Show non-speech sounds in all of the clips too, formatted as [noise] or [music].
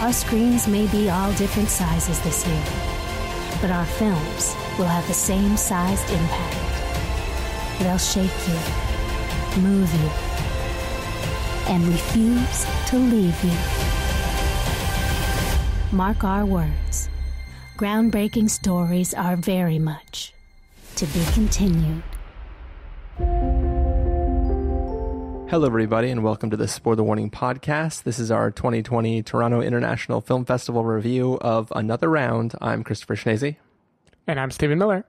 Our screens may be all different sizes this year, but our films will have the same sized impact. They'll shake you, move you, and refuse to leave you. Mark our words. Groundbreaking stories are very much to be continued. Hello, everybody, and welcome to the Spoiler Warning podcast. This is our 2020 Toronto International Film Festival review of Another Round. I'm Christopher Schnese. And I'm Stephen Miller.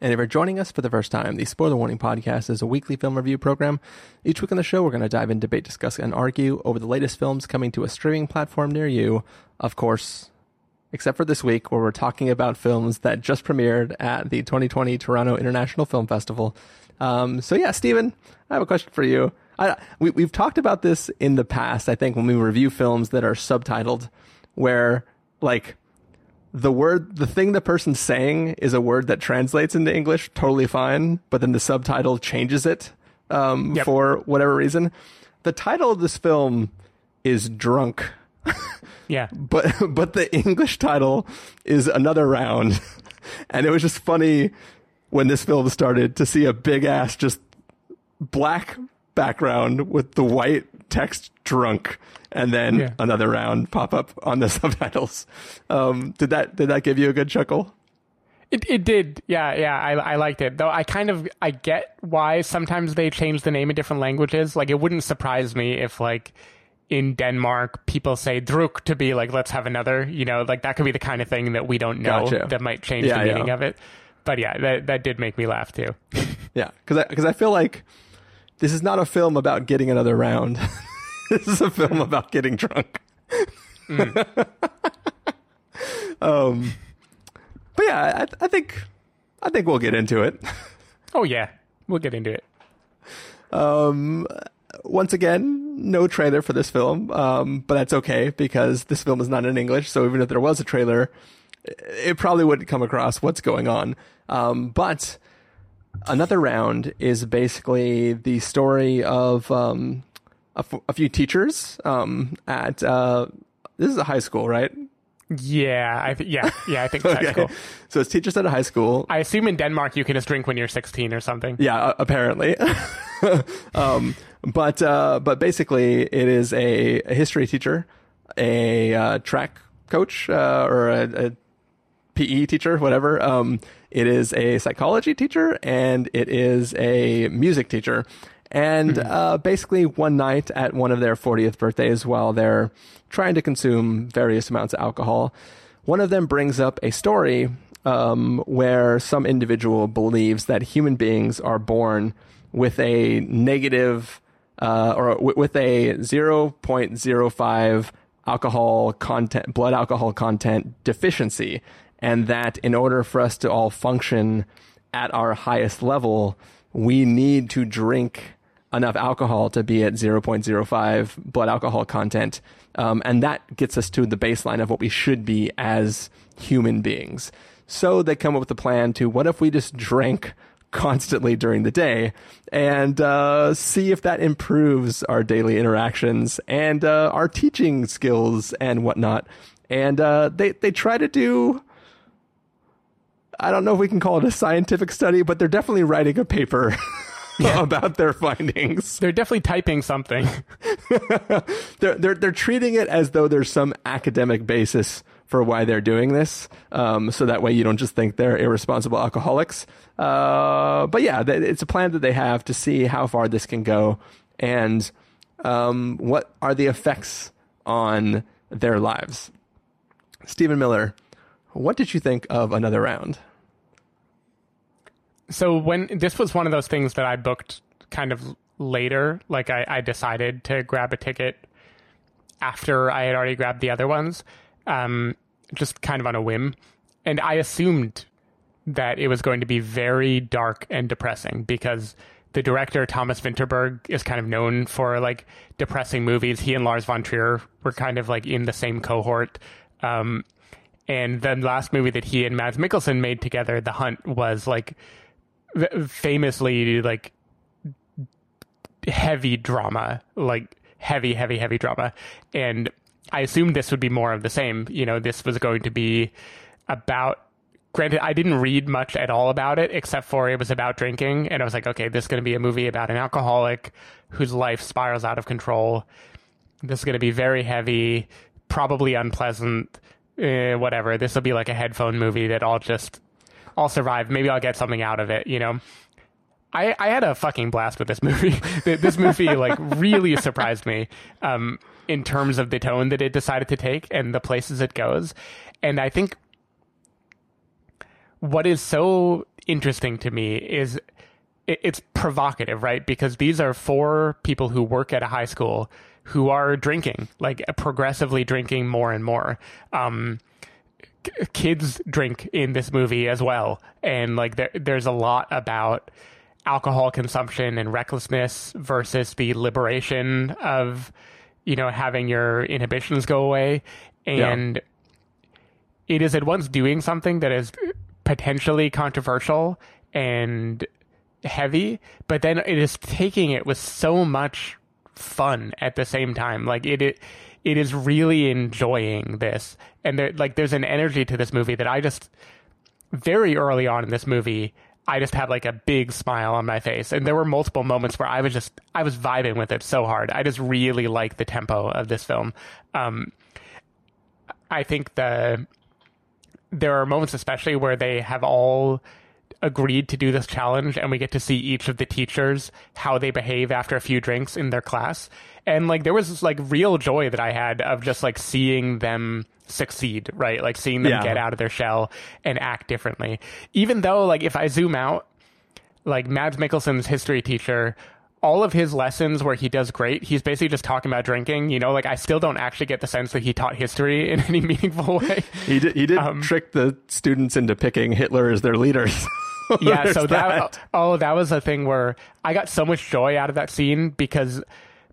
And if you're joining us for the first time, the Spoiler Warning podcast is a weekly film review program. Each week on the show, we're going to dive in, debate, discuss, and argue over the latest films coming to a streaming platform near you. Of course, except for this week, where we're talking about films that just premiered at the 2020 Toronto International Film Festival. Um, so, yeah, Stephen, I have a question for you. I, we, we've talked about this in the past, I think, when we review films that are subtitled, where, like, the word, the thing the person's saying is a word that translates into English totally fine, but then the subtitle changes it um, Yep. for whatever reason. The title of this film is Drunk, [laughs] Yeah. but but the English title is Another Round, [laughs] and it was just funny when this film started to see a big ass just black background with the white text drunk and then Yeah. another round pop up on the [laughs] subtitles um did that did that give you a good chuckle It it did. Yeah, yeah. I I liked it. Though I kind of I get why sometimes they change the name in different languages. Like it wouldn't surprise me if like in Denmark people say druk to be like let's have another, you know, like that could be the kind of thing that we don't know Gotcha. that might change Yeah, the meaning yeah. of it. But yeah, that that did make me laugh too. [laughs] yeah because i because i feel like this is not a film about getting another round [laughs] this is a film about getting drunk [laughs] um but yeah I, I think i think we'll get into it Oh yeah. We'll get into it. Um, once again, no trailer for this film, um, but that's okay because this film is not in English. So even if there was a trailer, it probably wouldn't come across what's going on. Um, but another round is basically the story of um, a, f- a few teachers um, at uh, this is a high school, right? Yeah, I th- yeah, yeah, I think it's high school. So it's teachers at a high school. I assume in Denmark you can just drink when you're 16 or something. Yeah, uh, apparently. [laughs] um, but uh, but basically, it is a, a history teacher, a uh, track coach, uh, or a, a PE teacher, whatever. Um, it is a psychology teacher, and it is a music teacher. And uh, basically, one night at one of their 40th birthdays, while they're trying to consume various amounts of alcohol, one of them brings up a story um, where some individual believes that human beings are born with a negative uh, or w- with a 0.05 alcohol content, blood alcohol content deficiency, and that in order for us to all function at our highest level, we need to drink enough alcohol to be at 0.05 blood alcohol content. Um, and that gets us to the baseline of what we should be as human beings. So they come up with a plan to what if we just drank constantly during the day and uh, see if that improves our daily interactions and uh, our teaching skills and whatnot. And uh, they, they try to do I don't know if we can call it a scientific study, but they're definitely writing a paper [laughs] about their findings. They're definitely typing something. [laughs] They're, they're they're treating it as though there's some academic basis for why they're doing this, um, so that way you don't just think they're irresponsible alcoholics. Uh, but yeah, th- it's a plan that they have to see how far this can go and um, what are the effects on their lives. Stephen Miller, what did you think of another round? So when this was one of those things that I booked kind of later, like I, I decided to grab a ticket after I had already grabbed the other ones, um, just kind of on a whim, and I assumed that it was going to be very dark and depressing because the director Thomas Vinterberg is kind of known for like depressing movies. He and Lars von Trier were kind of like in the same cohort. Um, and the last movie that he and Mads Mikkelsen made together, The Hunt, was like famously like heavy drama, like heavy, heavy, heavy drama. And I assumed this would be more of the same. You know, this was going to be about. Granted, I didn't read much at all about it, except for it was about drinking, and I was like, okay, this is going to be a movie about an alcoholic whose life spirals out of control. This is going to be very heavy, probably unpleasant, eh, whatever. This will be like a headphone movie that I'll just, I'll survive. Maybe I'll get something out of it, you know. I, I had a fucking blast with this movie. [laughs] this movie like really surprised me um, in terms of the tone that it decided to take and the places it goes. And I think what is so interesting to me is it, it's provocative, right? Because these are four people who work at a high school who are drinking, like progressively drinking more and more. Um, kids drink in this movie as well, and like there, there's a lot about alcohol consumption and recklessness versus the liberation of you know having your inhibitions go away. And yeah. it is at once doing something that is potentially controversial and heavy but then it is taking it with so much fun at the same time. Like it, it it is really enjoying this and there like there's an energy to this movie that I just very early on in this movie I just had like a big smile on my face. And there were multiple moments where I was just, I was vibing with it so hard. I just really like the tempo of this film. Um, I think the, there are moments especially where they have all agreed to do this challenge and we get to see each of the teachers how they behave after a few drinks in their class and like there was this like real joy that i had of just like seeing them succeed, right? Like seeing them yeah. get out of their shell and act differently. Even though, like, if I zoom out, like Mads Mikkelsen's history teacher, all of his lessons where he does great, he's basically just talking about drinking. You know, like I still don't actually get the sense that he taught history [laughs] in any meaningful way. He did. He did um, trick the students into picking Hitler as their leaders. [laughs] [laughs] yeah. so that, that oh, that was a thing where I got so much joy out of that scene because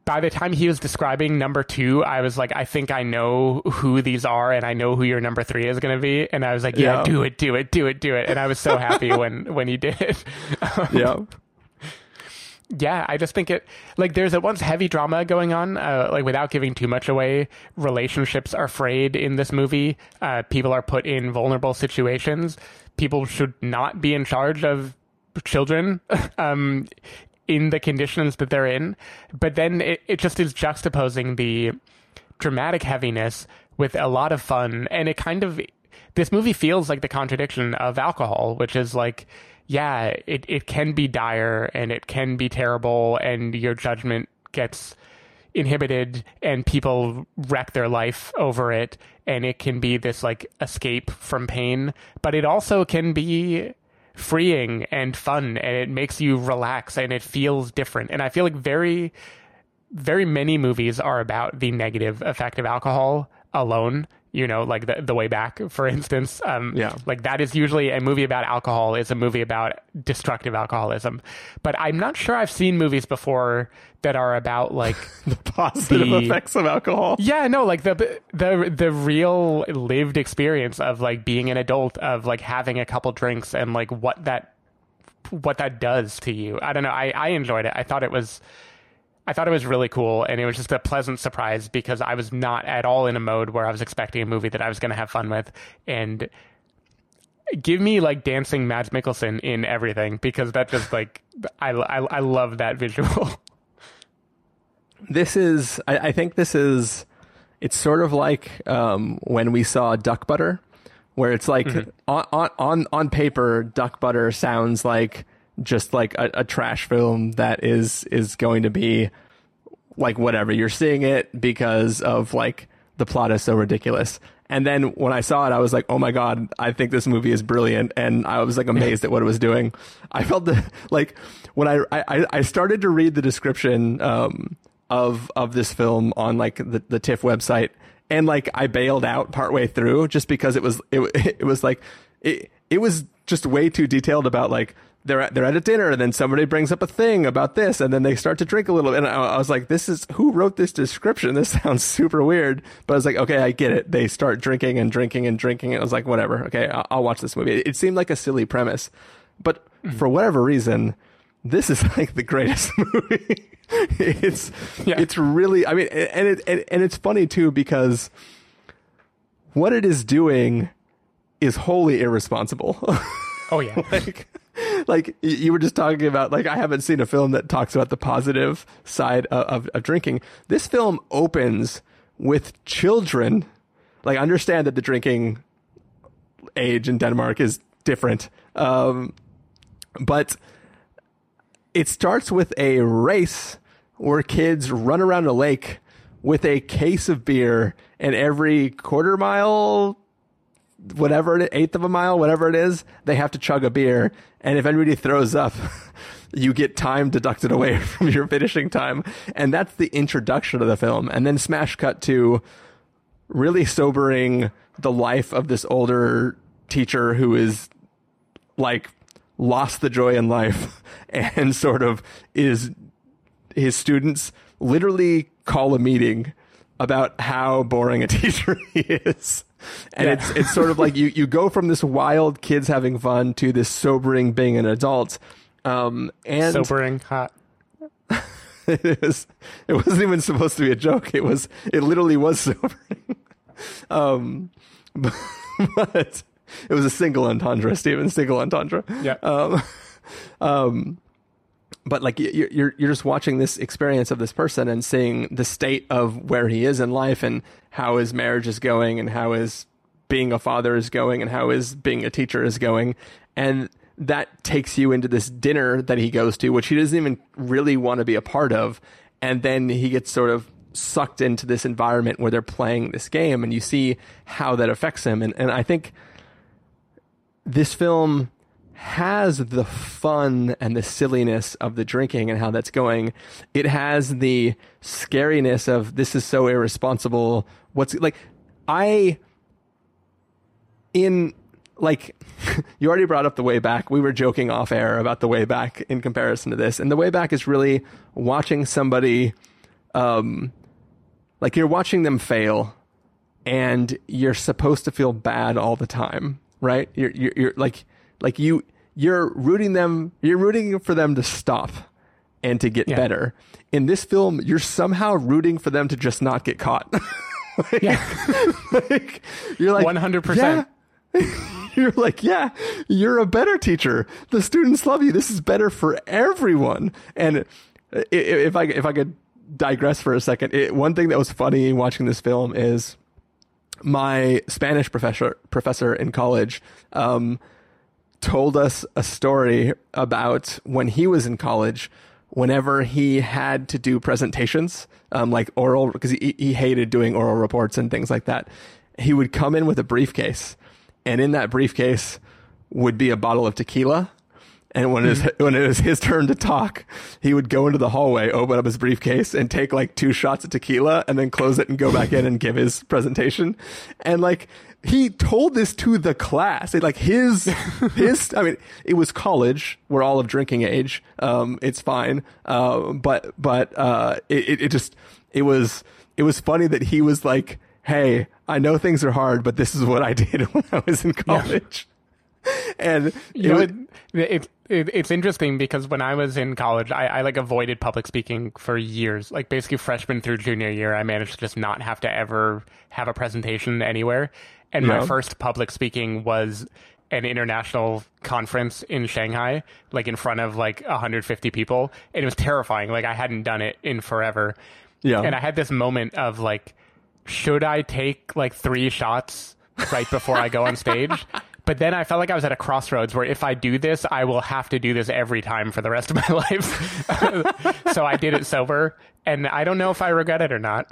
by the time he was describing number two, I was like, I think I know who these are, and I know who your number three is going to be. And I was like, yeah, yeah, do it, do it, do it, do it. And I was so happy when [laughs] when he did. um, [laughs] yeah. Yeah, I just think it like there's at once heavy drama going on, uh, like without giving too much away. Relationships are frayed in this movie. Uh, people are put in vulnerable situations. People should not be in charge of children. [laughs] um, in the conditions that they're in. But then it, it just is juxtaposing the dramatic heaviness with a lot of fun. And it kind of, this movie feels like the contradiction of alcohol, which is like, yeah, it, it can be dire and it can be terrible and your judgment gets inhibited and people wreck their life over it and it can be this like escape from pain but it also can be freeing and fun and it makes you relax and it feels different. And I feel like very, very many movies are about the negative effect of alcohol alone you know, like the, the way back, for instance. Um, yeah. Like that is usually a movie about alcohol is a movie about destructive alcoholism. But I'm not sure I've seen movies before that are about like [laughs] the positive the, effects of alcohol. Yeah, no, like the the the real lived experience of like being an adult, of like having a couple drinks and like what that what that does to you. I don't know. I I enjoyed it. I thought it was I thought it was really cool, and it was just a pleasant surprise because I was not at all in a mode where I was expecting a movie that I was going to have fun with, and give me like dancing Mads Mikkelsen in everything because that just like I I, I love that visual. [laughs] This is I, I think this is it's sort of like um, when we saw Duck Butter, where it's like mm-hmm. on on on paper Duck Butter sounds like just like a, a trash film that is is going to be like whatever you're seeing it because of like the plot is so ridiculous and then when I saw it, I was like, "Oh my god, I think this movie is brilliant!" And I was like amazed at what it was doing. [laughs] I felt the, like when I, I I started to read the description um, of of this film on like the the TIFF website, and like I bailed out partway through just because it was it [laughs] it was like it it was just way too detailed about like they're at, they're at a dinner and then somebody brings up a thing about this and then they start to drink a little and I, I, was like this is who wrote this description? This [laughs] sounds super weird. But I was like okay I get it. They start drinking and drinking and drinking. And I was like whatever. Okay I'll, I'll watch this movie. It, it, seemed like a silly premise. But mm-hmm. for whatever reason this is [laughs] like the greatest movie [laughs] it's Yeah. it's really I mean and it and, and it's funny too because what it is doing is wholly irresponsible. [laughs] Oh yeah. like like you were just talking about like I haven't seen a film that talks about the positive side of, of, of drinking. This film opens with children. Like I understand that the drinking age in Denmark is different. Um, but it starts with a race where kids run around a lake with a case of beer and every quarter mile whatever it eighth of a mile whatever it is they have to chug a beer. And if anybody throws up [laughs] you get time deducted away [laughs] from your finishing time. And that's the introduction of the film. And then smash cut to really sobering the life of this older teacher who is like lost the joy in life [laughs] and sort of is his students literally call a meeting about how boring a [laughs] teacher he is. And Yeah. it's it's sort of like you, you go from this wild kids having fun to this sobering being an adult. Um, and Sobering hot. [laughs] it was it wasn't even supposed to be a joke. It was it literally was sobering. um, but, but [laughs] it was a single entendre, Stephen, single entendre. Yeah. Um, [laughs] um, but like y- y- you're you're just watching this experience of this person and seeing the state of where he is in life and how his marriage is going and how his being a father is going and how his being a teacher is going and that takes you into this dinner that he goes to which he doesn't even really want to be a part of and then he gets sort of sucked into this environment where they're playing this game and you see how that affects him and and I think this film has the fun and the silliness of the drinking and how that's going. It has the scariness of this is so irresponsible. What's like I in like [laughs] you already brought up the way back. We were joking off air about the way back in comparison to this. And the way back is really watching somebody um like you're watching them fail and you're supposed to feel bad all the time, right? You're you're, you're like like you you're rooting them you're rooting for them to stop and to get Yeah. better. In this film, you're somehow rooting for them to just not get caught. [laughs] Yeah. [laughs] like, you're like 100%. yeah. [laughs] you're like, yeah, you're a better teacher. The students love you. This is better for everyone. And if I if I could digress for a second, it, one thing that was funny watching this film is my Spanish professor professor in college um, told us a story about when he was in college. Whenever he had to do presentations, um, like oral, because he, he hated doing oral reports and things like that, he would come in with a briefcase, and in that briefcase would be a bottle of tequila. And when it, was, [laughs] when it was his turn to talk, he would go into the hallway, open up his briefcase, and take like two shots of tequila, and then close it and go back in and give his presentation. And like he told this to the class, It, like his [laughs] his. I mean, it was college. We're all of drinking age. Um, it's fine. Uh, but but uh, it, it it just it was it was funny that he was like, "Hey, I know things are hard, but this is what I [laughs] did when I was in college." And You know, it, it, it, it, it's interesting because when I was in college, I, I like avoided public speaking for years. Like basically freshman through junior year, I managed to just not have to ever have a presentation anywhere. And Yeah. my first public speaking was an international conference in Shanghai, like in front of like 150 people. And it was terrifying. Like I hadn't done it in forever. Yeah. And I had this moment of like, should I take like three shots right before I go on stage? [laughs] But then I felt like I was at a crossroads where if I do this, I will have to do this every time for the rest of my [laughs] life. so I did it sober, and I don't know if I regret it or not.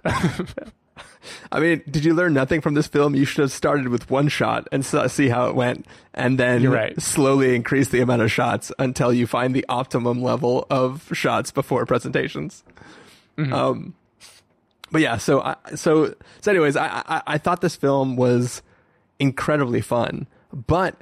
I mean, did you learn nothing from this film? You should have started with one shot and see how it went, and then right. slowly increase the amount of shots until you find the optimum level of shots before presentations. Mm-hmm. Um, but yeah, so I, so so anyways, I, I I thought this film was incredibly fun, but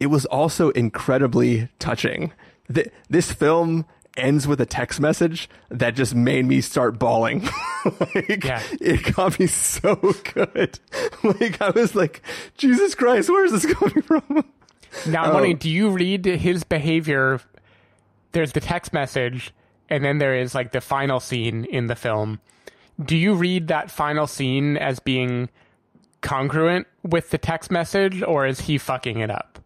it was also incredibly touching. Th- this film ends with a text message that just made me start bawling. [laughs] like, Yeah. It got me so good. [laughs] like I was like, Jesus Christ, where is this [laughs] coming from? now I'm Oh. wondering, do you read his behavior? There's the text message, and then there is like the final scene in the film. Do you read that final scene as being congruent with the text message, or is he fucking it up?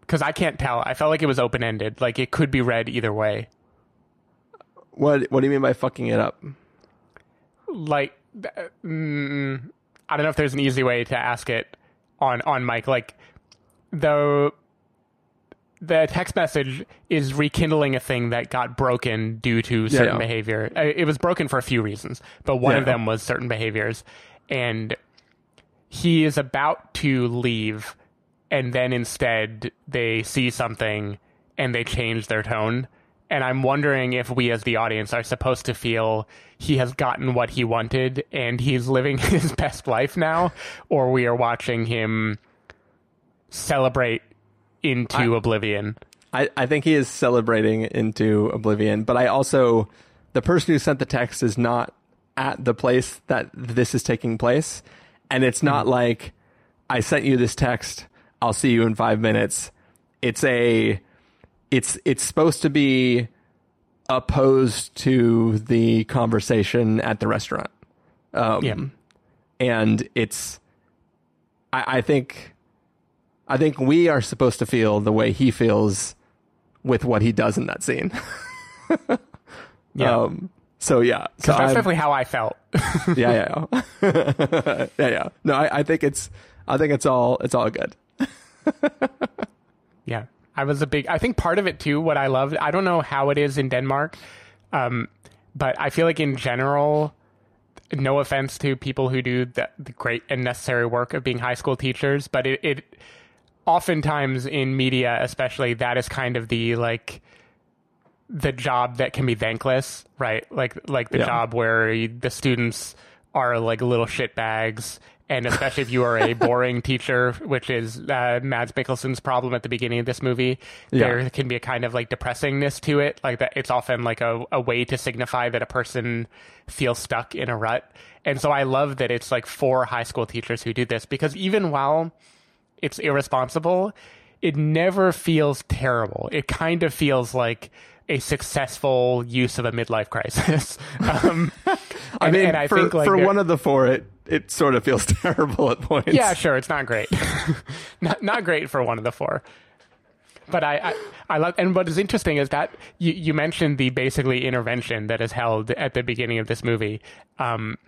Because I can't tell. I felt like it was open ended. Like it could be read either way. What What do you mean by fucking it up? Like, mm, I don't know if there's an easy way to ask it on on mic. Like, the the text message is rekindling a thing that got broken due to certain yeah. behavior. Uh, It was broken for a few reasons, but one of them was certain behaviors, and he is about to leave, and then instead they see something and they change their tone. And I'm wondering if we, as the audience, are supposed to feel he has gotten what he wanted and he's living [laughs] his best life now, or we are watching him celebrate into oblivion. I, I think he is celebrating into oblivion, but I also the person who sent the text is not at the place that this is taking place, and it's not like I sent you this text. I'll see you in five minutes. It's a it's it's supposed to be opposed to the conversation at the restaurant. Um, Yeah. and it's I, I think I think we are supposed to feel the way he feels with what he does in that scene. [laughs] Yeah. Um, so yeah, so That's I'm- definitely how I felt. [laughs] yeah, yeah, yeah, [laughs] yeah, yeah. No, I, I think it's I think it's all it's all good. [laughs] Yeah. I was a big I think part of it too, what I loved, I don't know how it is in Denmark. Um, but I feel like in general, no offense to people who do the, the great and necessary work of being high school teachers, but it, it oftentimes in media, especially, that is kind of the like the job that can be thankless, right? Like like the Yeah. job where you- the students are like little shit bags. And especially if you are a [laughs] boring teacher, which is uh, Mads Mikkelsen's problem at the beginning of this movie, Yeah. there can be a kind of like depressingness to it. Like that, it's often like a, a way to signify that a person feels stuck in a rut. And so I love that it's like for high school teachers who do this because even while it's irresponsible, it never feels terrible. It kind of feels like a successful use of a midlife crisis. [laughs] um, I and- mean, and I for, think, like, for one of the four, it it sort of feels [laughs] terrible at points. yeah, sure, it's not great, [laughs] not not great for one of the four. But I, I, I love, and what is interesting is that you, you mentioned the basically intervention that is held at the beginning of this movie, um,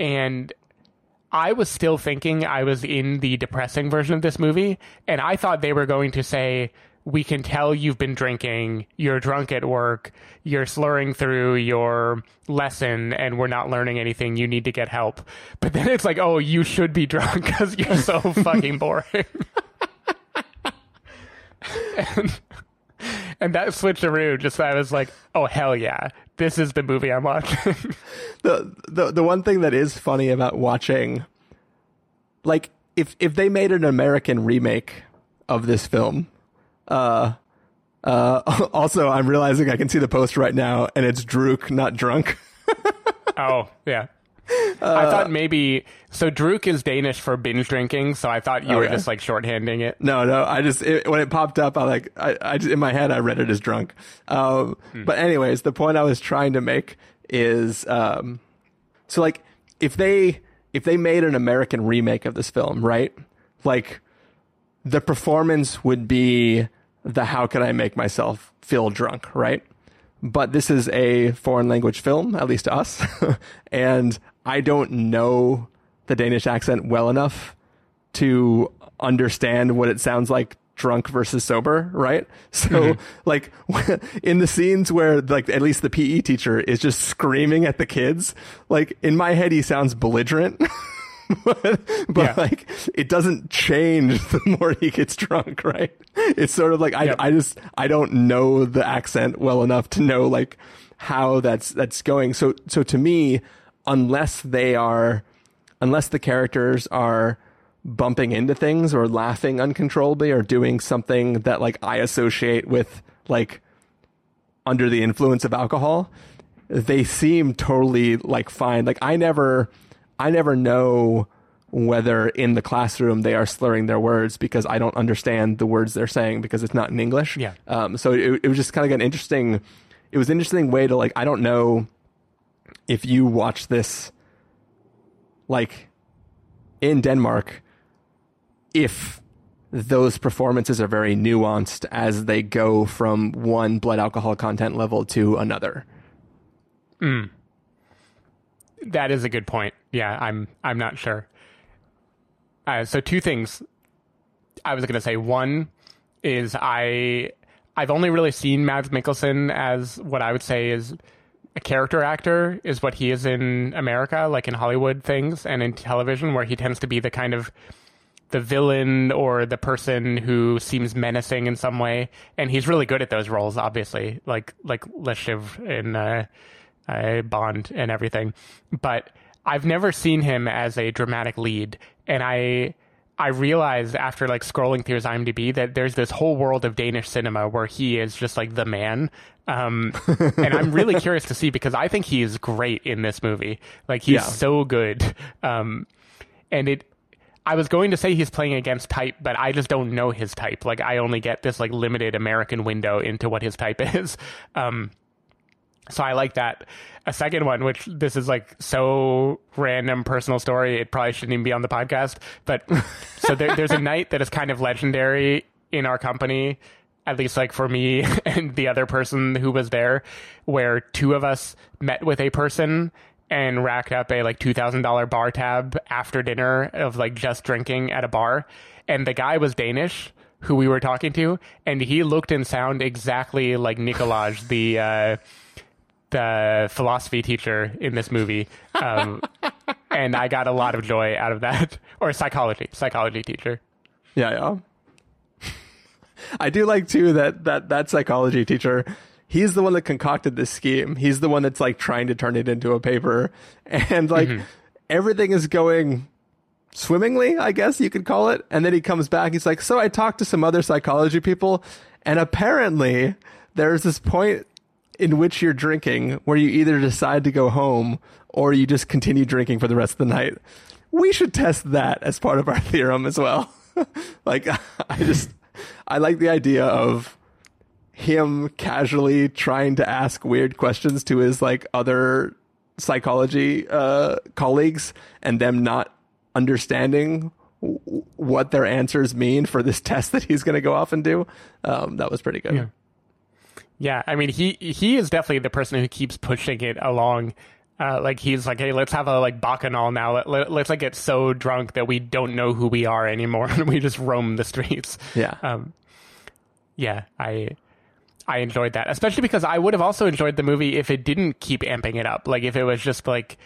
and I was still thinking I was in the depressing version of this movie, and I thought they were going to say, "We can tell you've been drinking, you're drunk at work, you're slurring through your lesson, and we're not learning anything. You need to get help." But then it's like, "Oh, you should be drunk [laughs] because you're so [laughs] fucking boring." and, [laughs] and that switcheroo, just I was like, "Oh hell yeah, this is the movie I'm watching." the the the one thing that is funny about watching like if if they made an American remake of this film uh uh [laughs] also I'm realizing I can see the post right now and it's Druk, not drunk [laughs] Oh, yeah. I thought maybe so. Druk is Danish for binge drinking, so I thought you were just like shorthanding it. no no I just it, when it popped up I like I, I just, in my head I read it as drunk um but anyways the point I was trying to make is um so like if they if they made an American remake of this film right like the performance would be the how can I make myself feel drunk, right? But this is a foreign language film, at least to us, [laughs] and I don't know the Danish accent well enough to understand what it sounds like drunk versus sober, right? [laughs] So mm-hmm. like [laughs] in the scenes where like at least the PE teacher is just screaming at the kids, like in my head he sounds belligerent. [laughs] but but Yeah. like it doesn't change the more he gets drunk, right? It's sort of like I. I just I don't know the accent well enough to know like how that's that's going. So so to me, unless they are unless the characters are bumping into things or laughing uncontrollably or doing something that like I associate with like under the influence of alcohol, they seem totally like fine. Like I never I never know whether in the classroom they are slurring their words because I don't understand the words they're saying because it's not in English. Yeah. Um, so it, it was just kind of an interesting it was an interesting way to like I don't know if you watch this like in Denmark if those performances are very nuanced as they go from one blood alcohol content level to another. That is a good point. Yeah, I'm I'm not sure. Uh, so two things I was going to say. One is I I've only really seen Mads Mikkelsen as what I would say is a character actor is what he is in America, like in Hollywood things and in television, where he tends to be the kind of the villain or the person who seems menacing in some way, and he's really good at those roles. Obviously, like like Le Chiffre in uh, uh, Bond and everything, but I've never seen him as a dramatic lead, and I I realized after like scrolling through his IMDb that there's this whole world of Danish cinema where he is just like the man. Um, [laughs] and I'm really curious to see because I think he is great in this movie. Like he's Yeah. so good. Um, and it, I was going to say he's playing against type, but I just don't know his type. Like I only get this like limited American window into what his type [laughs] is. Um, so I like that. A second one, which this is like so random personal story, it probably shouldn't even be on the podcast. But [laughs] so there, there's a night that is kind of legendary in our company, at least like for me [laughs] and the other person who was there, where two of us met with a person and racked up a like two thousand dollar bar tab after dinner of like just drinking at a bar, and the guy was Danish. Who we were talking to, and he looked and sound exactly like Nikolaj, the uh, the philosophy teacher in this movie, um, [laughs] and I got a lot of joy out of that. [laughs] Or psychology, psychology teacher. Yeah, yeah. [laughs] I do like too that that that psychology teacher. He's the one that concocted this scheme. He's the one that's like trying to turn it into a paper, and like everything is going swimmingly. I guess you could call it. And then he comes back. He's like, "So I talked to some other psychology people, and apparently there's this point in which you're drinking where you either decide to go home or you just continue drinking for the rest of the night. We should test that as part of our [laughs] theorem as well. [laughs] like, [laughs] I just, I like the idea of him casually trying to ask weird questions to his like other psychology uh, colleagues and them not understanding what their answers mean for this test that he's going to go off and do. Um, that was pretty good. Yeah. Yeah, I mean he he is definitely the person who keeps pushing it along. Uh, like he's like, hey, let's have a like bacchanal now. Let, let, let's like get so drunk that we don't know who we are anymore, [laughs] and we just roam the streets. Yeah. Um, yeah, I I enjoyed that, especially because I would have also enjoyed the movie if it didn't keep amping it up. Like if it was just like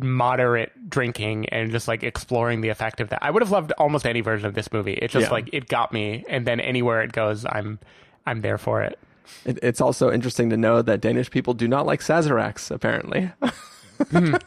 moderate drinking and just like exploring the effect of that. I would have loved almost any version of this movie. It's just Yeah. like it got me, and then anywhere it goes, I'm I'm there for it. It, it's also interesting to know that Danish people do not like Sazeracs, apparently. [laughs]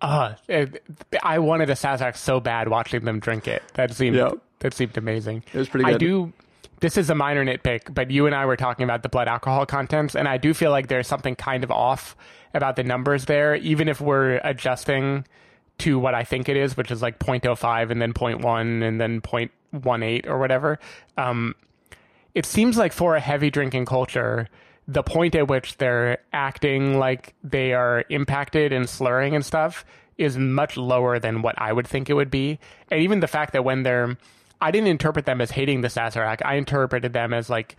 Uh, it, I wanted a Sazerac so bad watching them drink it. That seemed Yeah. that seemed amazing. It was pretty good. I do. This is a minor nitpick, but you and I were talking about the blood alcohol contents, and I do feel like there's something kind of off about the numbers there, even if we're adjusting to what I think it is, which is like 0.05 and then 0.1 and then 0.18 or whatever. Um, it seems like for a heavy drinking culture, the point at which they're acting like they are impacted and slurring and stuff is much lower than what I would think it would be. And even the fact that when they're, I didn't interpret them as hating the Sazerac. I interpreted them as like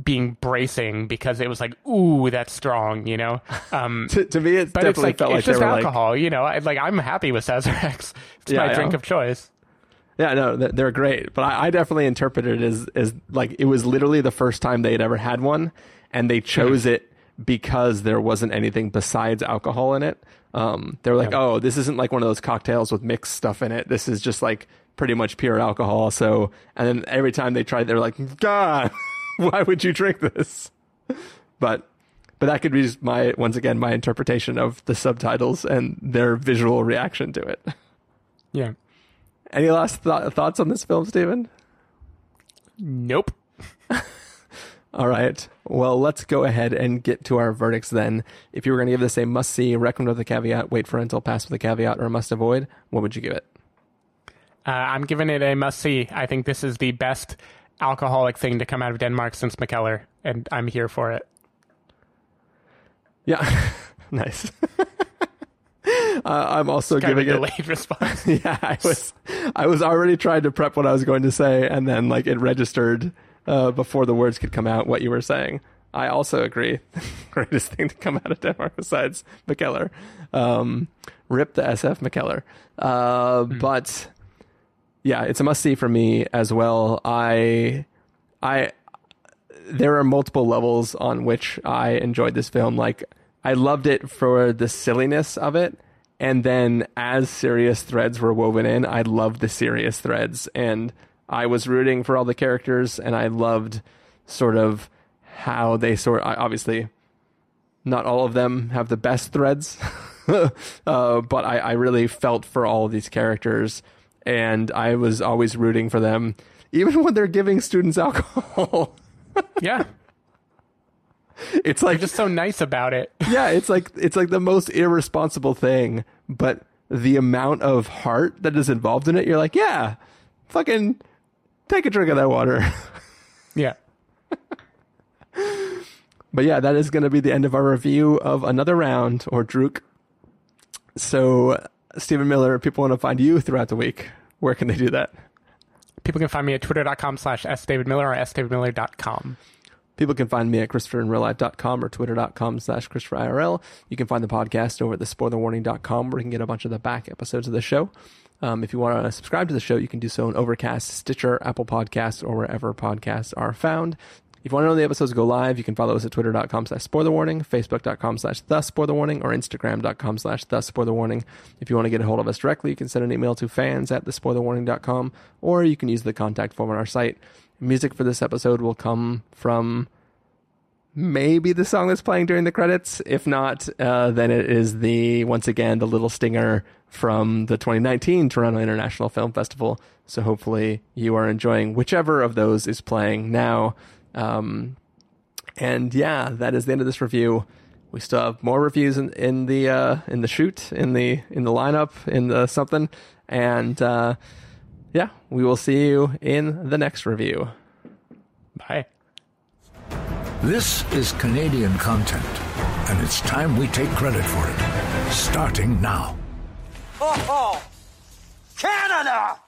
being bracing because it was like, ooh, that's strong, you know? [laughs] Um, to, to me, it but it's definitely like, felt it's like just were like, alcohol, you know? I, like, I'm happy with Sazeracs. It's Yeah, my drink of choice. Yeah, no, they're great. But I, I definitely interpreted it as as like it was literally the first time they had ever had one, and they chose it because there wasn't anything besides alcohol in it. Um, they were like, Yeah. oh, this isn't like one of those cocktails with mixed stuff in it. This is just like pretty much pure alcohol. So, and then every time they tried, they're like, God, [laughs] why would you drink this? But. But that could be just my once again my interpretation of the subtitles and their visual reaction to it. Yeah. Any last th- thoughts on this film, Stephen? Nope. [laughs] All right. Well, let's go ahead and get to our verdicts then. If you were going to give this a must see, recommend with a caveat, wait for rental, pass with a caveat, or must avoid, what would you give it? Uh, I'm giving it a must see. I think this is the best alcoholic thing to come out of Denmark since Mikkeller, and I'm here for it. Yeah, [laughs] nice. [laughs] uh, I'm also Kind of a giving it. [laughs] response. [laughs] Yeah, I was I was already trying to prep what I was going to say, and then like it registered uh, before the words could come out what you were saying. I also agree. [laughs] Greatest thing to come out of Denmark besides Mikkeller. Um, rip the SF Mikkeller. Uh, But yeah, it's a must see for me as well. I I there are multiple levels on which I enjoyed this film. Like I loved it for the silliness of it. And then as serious threads were woven in, I loved the serious threads. And I was rooting for all the characters and I loved sort of how they sort obviously not all of them have the best threads. [laughs] uh, but I, I really felt for all of these characters and I was always rooting for them, even [laughs] when they're giving students [laughs] alcohol. yeah, [laughs] it's like just so nice about it. [laughs] yeah, it's like it's like the most irresponsible thing, but the amount of heart that is involved in it, you're like, yeah, fucking take a drink of that water. [laughs] Yeah. but yeah, that is going to be the end of our review of another round or Druk. So, Stephen Miller, if people want to find you throughout the week. Where can they do that? People can find me at twitter.com slash sdavidmiller or sdavidmiller.com. People can find me at ChristopherInRealLife.com or Twitter.com slash ChristopherIRL. You can find the podcast over at TheSpoilerWarning.com where you can get a bunch of the back episodes of the show. Um, if you want to subscribe to the show, you can do so on Overcast, Stitcher, Apple Podcasts, or wherever podcasts are found. If you want to know the episodes go live, you can follow us at twitter.com slash spoilerwarning, facebook.com slash the spoilerwarning, or instagram.com slash the. If you want to get a hold of us directly, you can send an email to fans at thespoilerwarning.com, or you can use the contact form on our site. Music for this episode will come from maybe the song that's playing during the credits. If not, uh, then it is the once again the little stinger from the 2019 Toronto International Film Festival. So hopefully you are enjoying whichever of those is playing now. Um, and yeah, that is the end of this review. We still have more reviews in, in the uh, in the shoot, in the in the lineup, in the something, and uh, yeah, we will see you in the next review. Bye. This is Canadian content, and it's time we take credit for it. Starting now. Ho, ho! Canada!